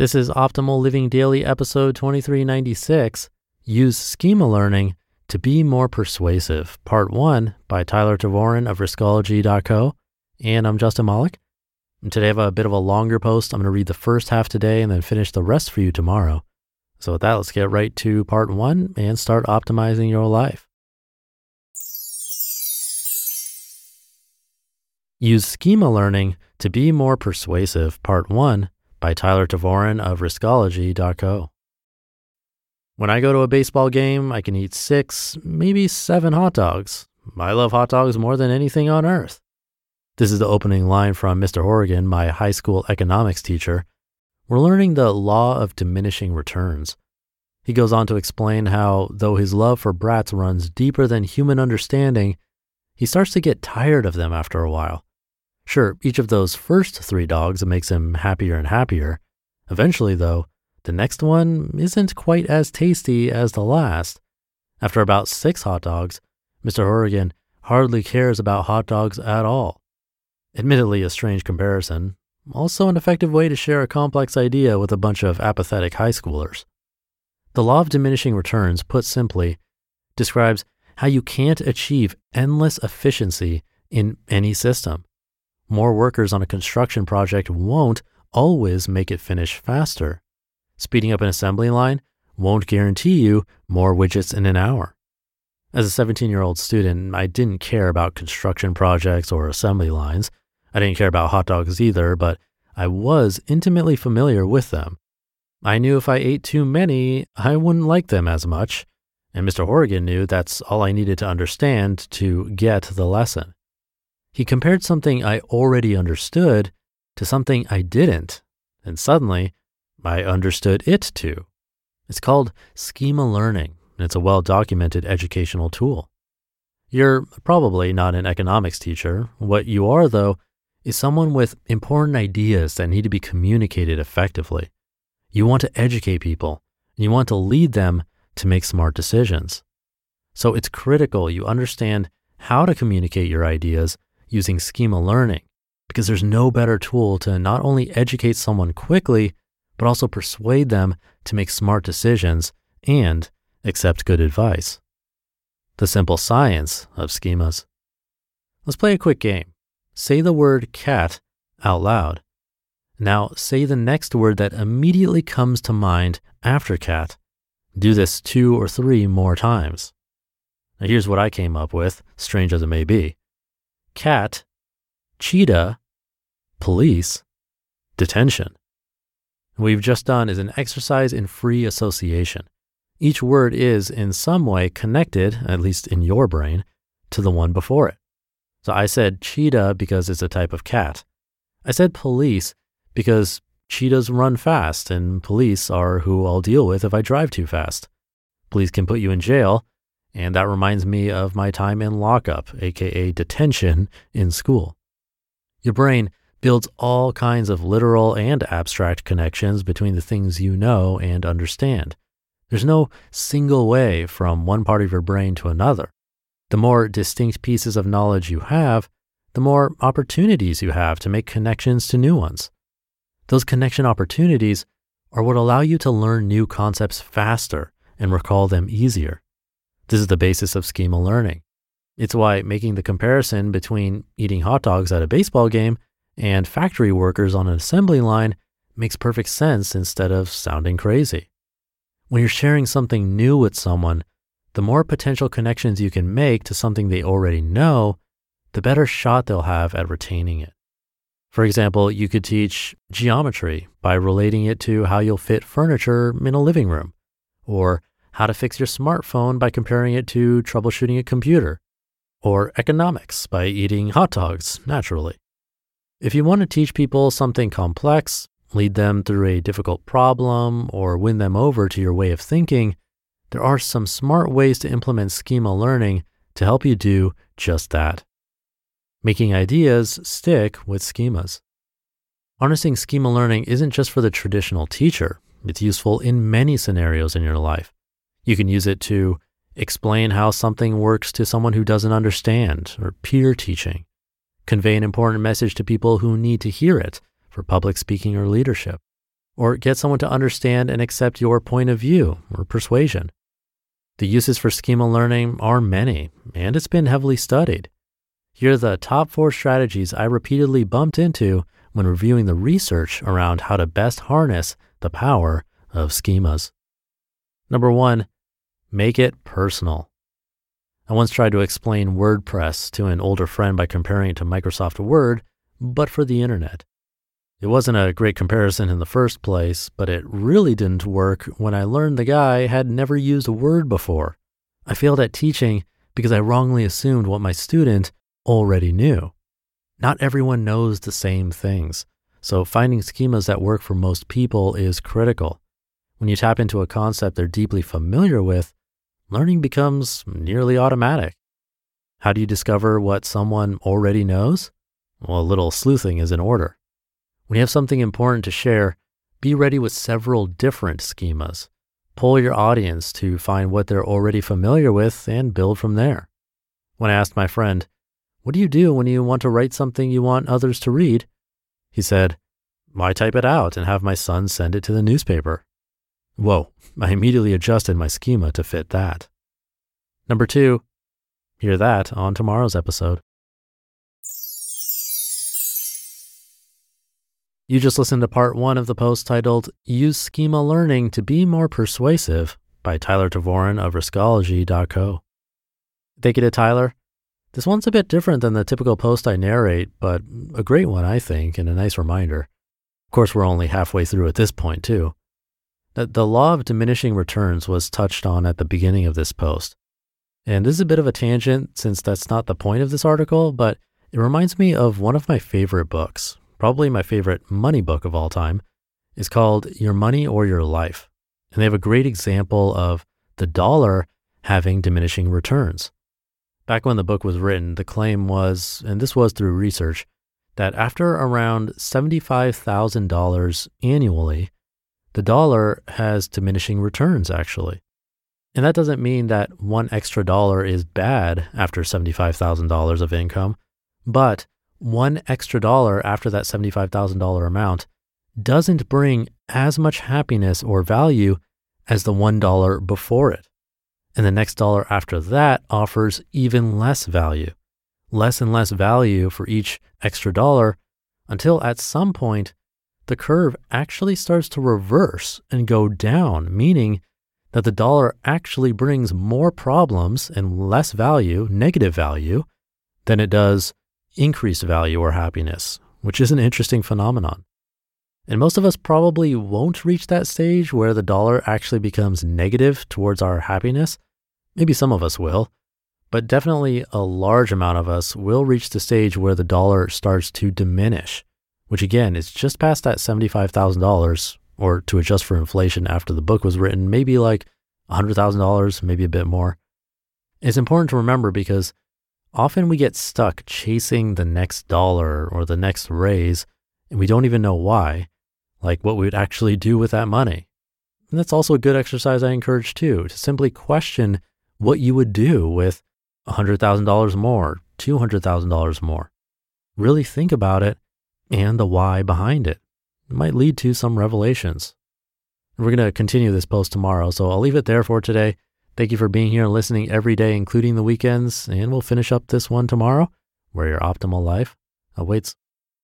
This is Optimal Living Daily, episode 2396 Use Schema Learning to Be More Persuasive, Part 1 by Tyler Tervooren of Riskology.co. And I'm Justin Malik. And today I have a bit of a longer post. I'm going to read the first half today and then finish the rest for you tomorrow. So, with that, let's get right to part one and start optimizing your life. Use schema learning to be more persuasive, part one by Tyler Tervooren of Riskology.co. When I go to a baseball game, I can eat six, maybe seven hot dogs. I love hot dogs more than anything on earth. This is the opening line from Mr. Horrigan, my high school economics teacher. We're learning the law of diminishing returns. He goes on to explain how, though his love for brats runs deeper than human understanding, he starts to get tired of them after a while. Sure, each of those first three dogs makes him happier and happier. Eventually, though, the next one isn't quite as tasty as the last. After about six hot dogs, Mr. Horrigan hardly cares about hot dogs at all. Admittedly, a strange comparison, also an effective way to share a complex idea with a bunch of apathetic high schoolers. The law of diminishing returns, put simply, describes how you can't achieve endless efficiency in any system more workers on a construction project won't always make it finish faster. Speeding up an assembly line won't guarantee you more widgets in an hour. As a 17 year old student, I didn't care about construction projects or assembly lines. I didn't care about hot dogs either, but I was intimately familiar with them. I knew if I ate too many, I wouldn't like them as much. And Mr. Horrigan knew that's all I needed to understand to get the lesson. He compared something I already understood to something I didn't, and suddenly I understood it too. It's called schema learning, and it's a well documented educational tool. You're probably not an economics teacher. What you are, though, is someone with important ideas that need to be communicated effectively. You want to educate people, and you want to lead them to make smart decisions. So it's critical you understand how to communicate your ideas using schema learning because there's no better tool to not only educate someone quickly, but also persuade them to make smart decisions and accept good advice. The simple science of schemas. Let's play a quick game. Say the word cat out loud. Now say the next word that immediately comes to mind after cat. Do this two or three more times. Now here's what I came up with, strange as it may be cat, cheetah, police, detention. What we've just done is an exercise in free association. Each word is in some way connected, at least in your brain, to the one before it. So I said cheetah because it's a type of cat. I said police because cheetahs run fast and police are who I'll deal with if I drive too fast. Police can put you in jail and that reminds me of my time in lockup, aka detention, in school. Your brain builds all kinds of literal and abstract connections between the things you know and understand. There's no single way from one part of your brain to another. The more distinct pieces of knowledge you have, the more opportunities you have to make connections to new ones. Those connection opportunities are what allow you to learn new concepts faster and recall them easier. This is the basis of schema learning. It's why making the comparison between eating hot dogs at a baseball game and factory workers on an assembly line makes perfect sense instead of sounding crazy. When you're sharing something new with someone, the more potential connections you can make to something they already know, the better shot they'll have at retaining it. For example, you could teach geometry by relating it to how you'll fit furniture in a living room, or how to fix your smartphone by comparing it to troubleshooting a computer, or economics by eating hot dogs naturally. If you want to teach people something complex, lead them through a difficult problem, or win them over to your way of thinking, there are some smart ways to implement schema learning to help you do just that. Making ideas stick with schemas. Harnessing schema learning isn't just for the traditional teacher, it's useful in many scenarios in your life. You can use it to explain how something works to someone who doesn't understand, or peer teaching, convey an important message to people who need to hear it for public speaking or leadership, or get someone to understand and accept your point of view or persuasion. The uses for schema learning are many, and it's been heavily studied. Here are the top four strategies I repeatedly bumped into when reviewing the research around how to best harness the power of schemas. Number one, make it personal. I once tried to explain WordPress to an older friend by comparing it to Microsoft Word, but for the internet. It wasn't a great comparison in the first place, but it really didn't work when I learned the guy had never used a Word before. I failed at teaching because I wrongly assumed what my student already knew. Not everyone knows the same things, so finding schemas that work for most people is critical. When you tap into a concept they're deeply familiar with, learning becomes nearly automatic. How do you discover what someone already knows? Well, a little sleuthing is in order. When you have something important to share, be ready with several different schemas. Pull your audience to find what they're already familiar with and build from there. When I asked my friend, What do you do when you want to write something you want others to read? He said, I type it out and have my son send it to the newspaper. Whoa, I immediately adjusted my schema to fit that. Number two, hear that on tomorrow's episode. You just listened to part one of the post titled Use Schema Learning to Be More Persuasive by Tyler Tervooren of Riskology.co. Thank you to Tyler. This one's a bit different than the typical post I narrate, but a great one, I think, and a nice reminder. Of course, we're only halfway through at this point, too. The law of diminishing returns was touched on at the beginning of this post. And this is a bit of a tangent since that's not the point of this article, but it reminds me of one of my favorite books, probably my favorite money book of all time, is called Your Money or Your Life. And they have a great example of the dollar having diminishing returns. Back when the book was written, the claim was, and this was through research, that after around $75,000 annually, the dollar has diminishing returns actually. And that doesn't mean that one extra dollar is bad after $75,000 of income, but one extra dollar after that $75,000 amount doesn't bring as much happiness or value as the $1 before it. And the next dollar after that offers even less value, less and less value for each extra dollar until at some point the curve actually starts to reverse and go down, meaning that the dollar actually brings more problems and less value, negative value, than it does increased value or happiness, which is an interesting phenomenon. And most of us probably won't reach that stage where the dollar actually becomes negative towards our happiness. Maybe some of us will, but definitely a large amount of us will reach the stage where the dollar starts to diminish, which again is just past that $75,000, or to adjust for inflation after the book was written, maybe like $100,000, maybe a bit more. It's important to remember because Often we get stuck chasing the next dollar or the next raise, and we don't even know why, like what we would actually do with that money. And that's also a good exercise I encourage too, to simply question what you would do with $100,000 more, $200,000 more. Really think about it and the why behind it. It might lead to some revelations. We're going to continue this post tomorrow, so I'll leave it there for today. Thank you for being here and listening every day, including the weekends. And we'll finish up this one tomorrow, where your optimal life awaits.